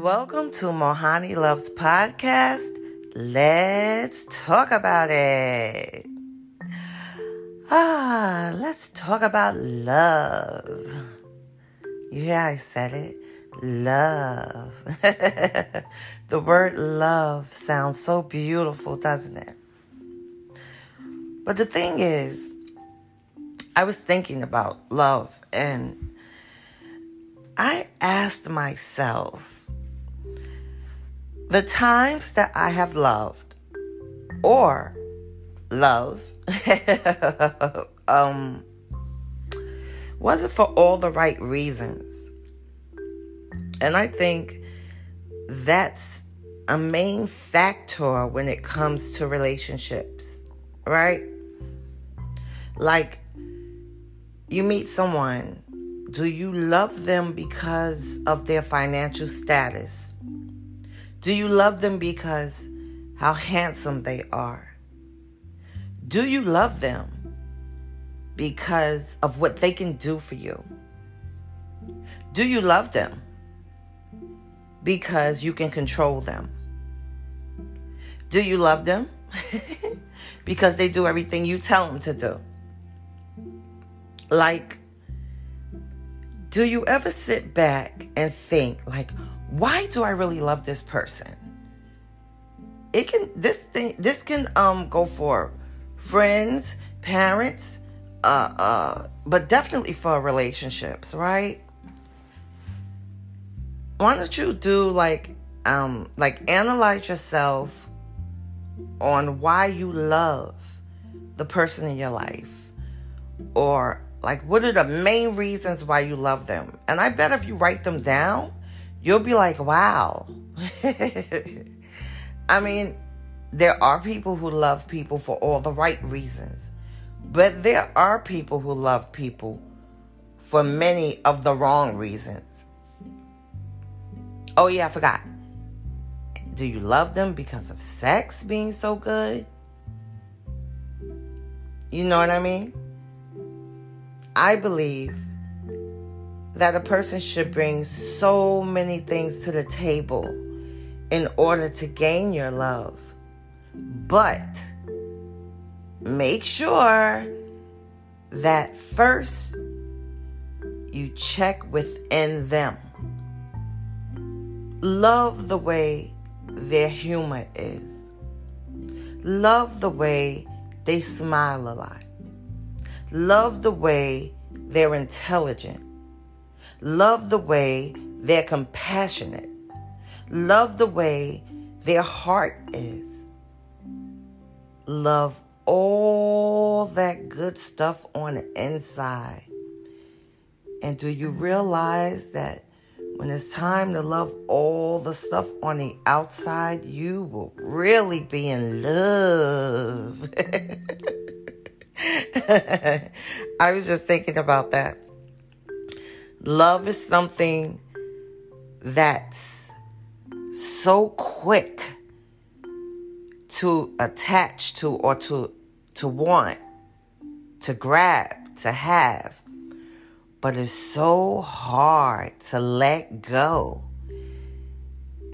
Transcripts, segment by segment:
Welcome to Mohani Loves Podcast. Let's talk about it. Ah, let's talk about love. You hear I said it? Love. the word love sounds so beautiful, doesn't it? But the thing is, I was thinking about love and I asked myself the times that I have loved or love um was it for all the right reasons? And I think that's a main factor when it comes to relationships, right? Like you meet someone, do you love them because of their financial status? Do you love them because how handsome they are? Do you love them because of what they can do for you? Do you love them because you can control them? Do you love them because they do everything you tell them to do? Like, do you ever sit back and think, like, why do I really love this person? It can this thing this can um go for friends, parents, uh uh but definitely for relationships, right? Why don't you do like um like analyze yourself on why you love the person in your life or like, what are the main reasons why you love them? And I bet if you write them down, you'll be like, wow. I mean, there are people who love people for all the right reasons, but there are people who love people for many of the wrong reasons. Oh, yeah, I forgot. Do you love them because of sex being so good? You know what I mean? I believe that a person should bring so many things to the table in order to gain your love. But make sure that first you check within them. Love the way their humor is. Love the way they smile a lot. Love the way they're intelligent. Love the way they're compassionate. Love the way their heart is. Love all that good stuff on the inside. And do you realize that when it's time to love all the stuff on the outside, you will really be in love? I was just thinking about that. Love is something that's so quick to attach to or to to want, to grab, to have. But it's so hard to let go.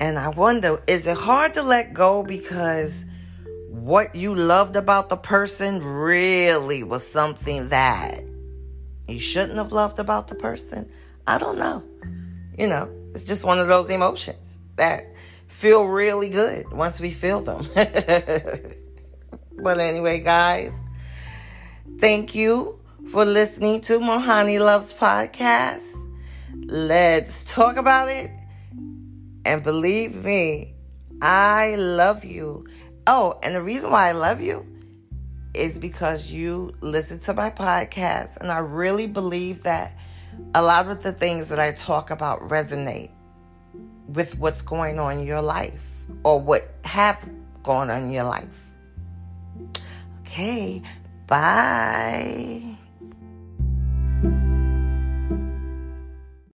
And I wonder, is it hard to let go because what you loved about the person really was something that you shouldn't have loved about the person. I don't know. You know, it's just one of those emotions that feel really good once we feel them. but anyway, guys, thank you for listening to Mohani Loves Podcast. Let's talk about it. And believe me, I love you. Oh, and the reason why I love you is because you listen to my podcast, and I really believe that a lot of the things that I talk about resonate with what's going on in your life or what have gone on in your life. Okay, bye.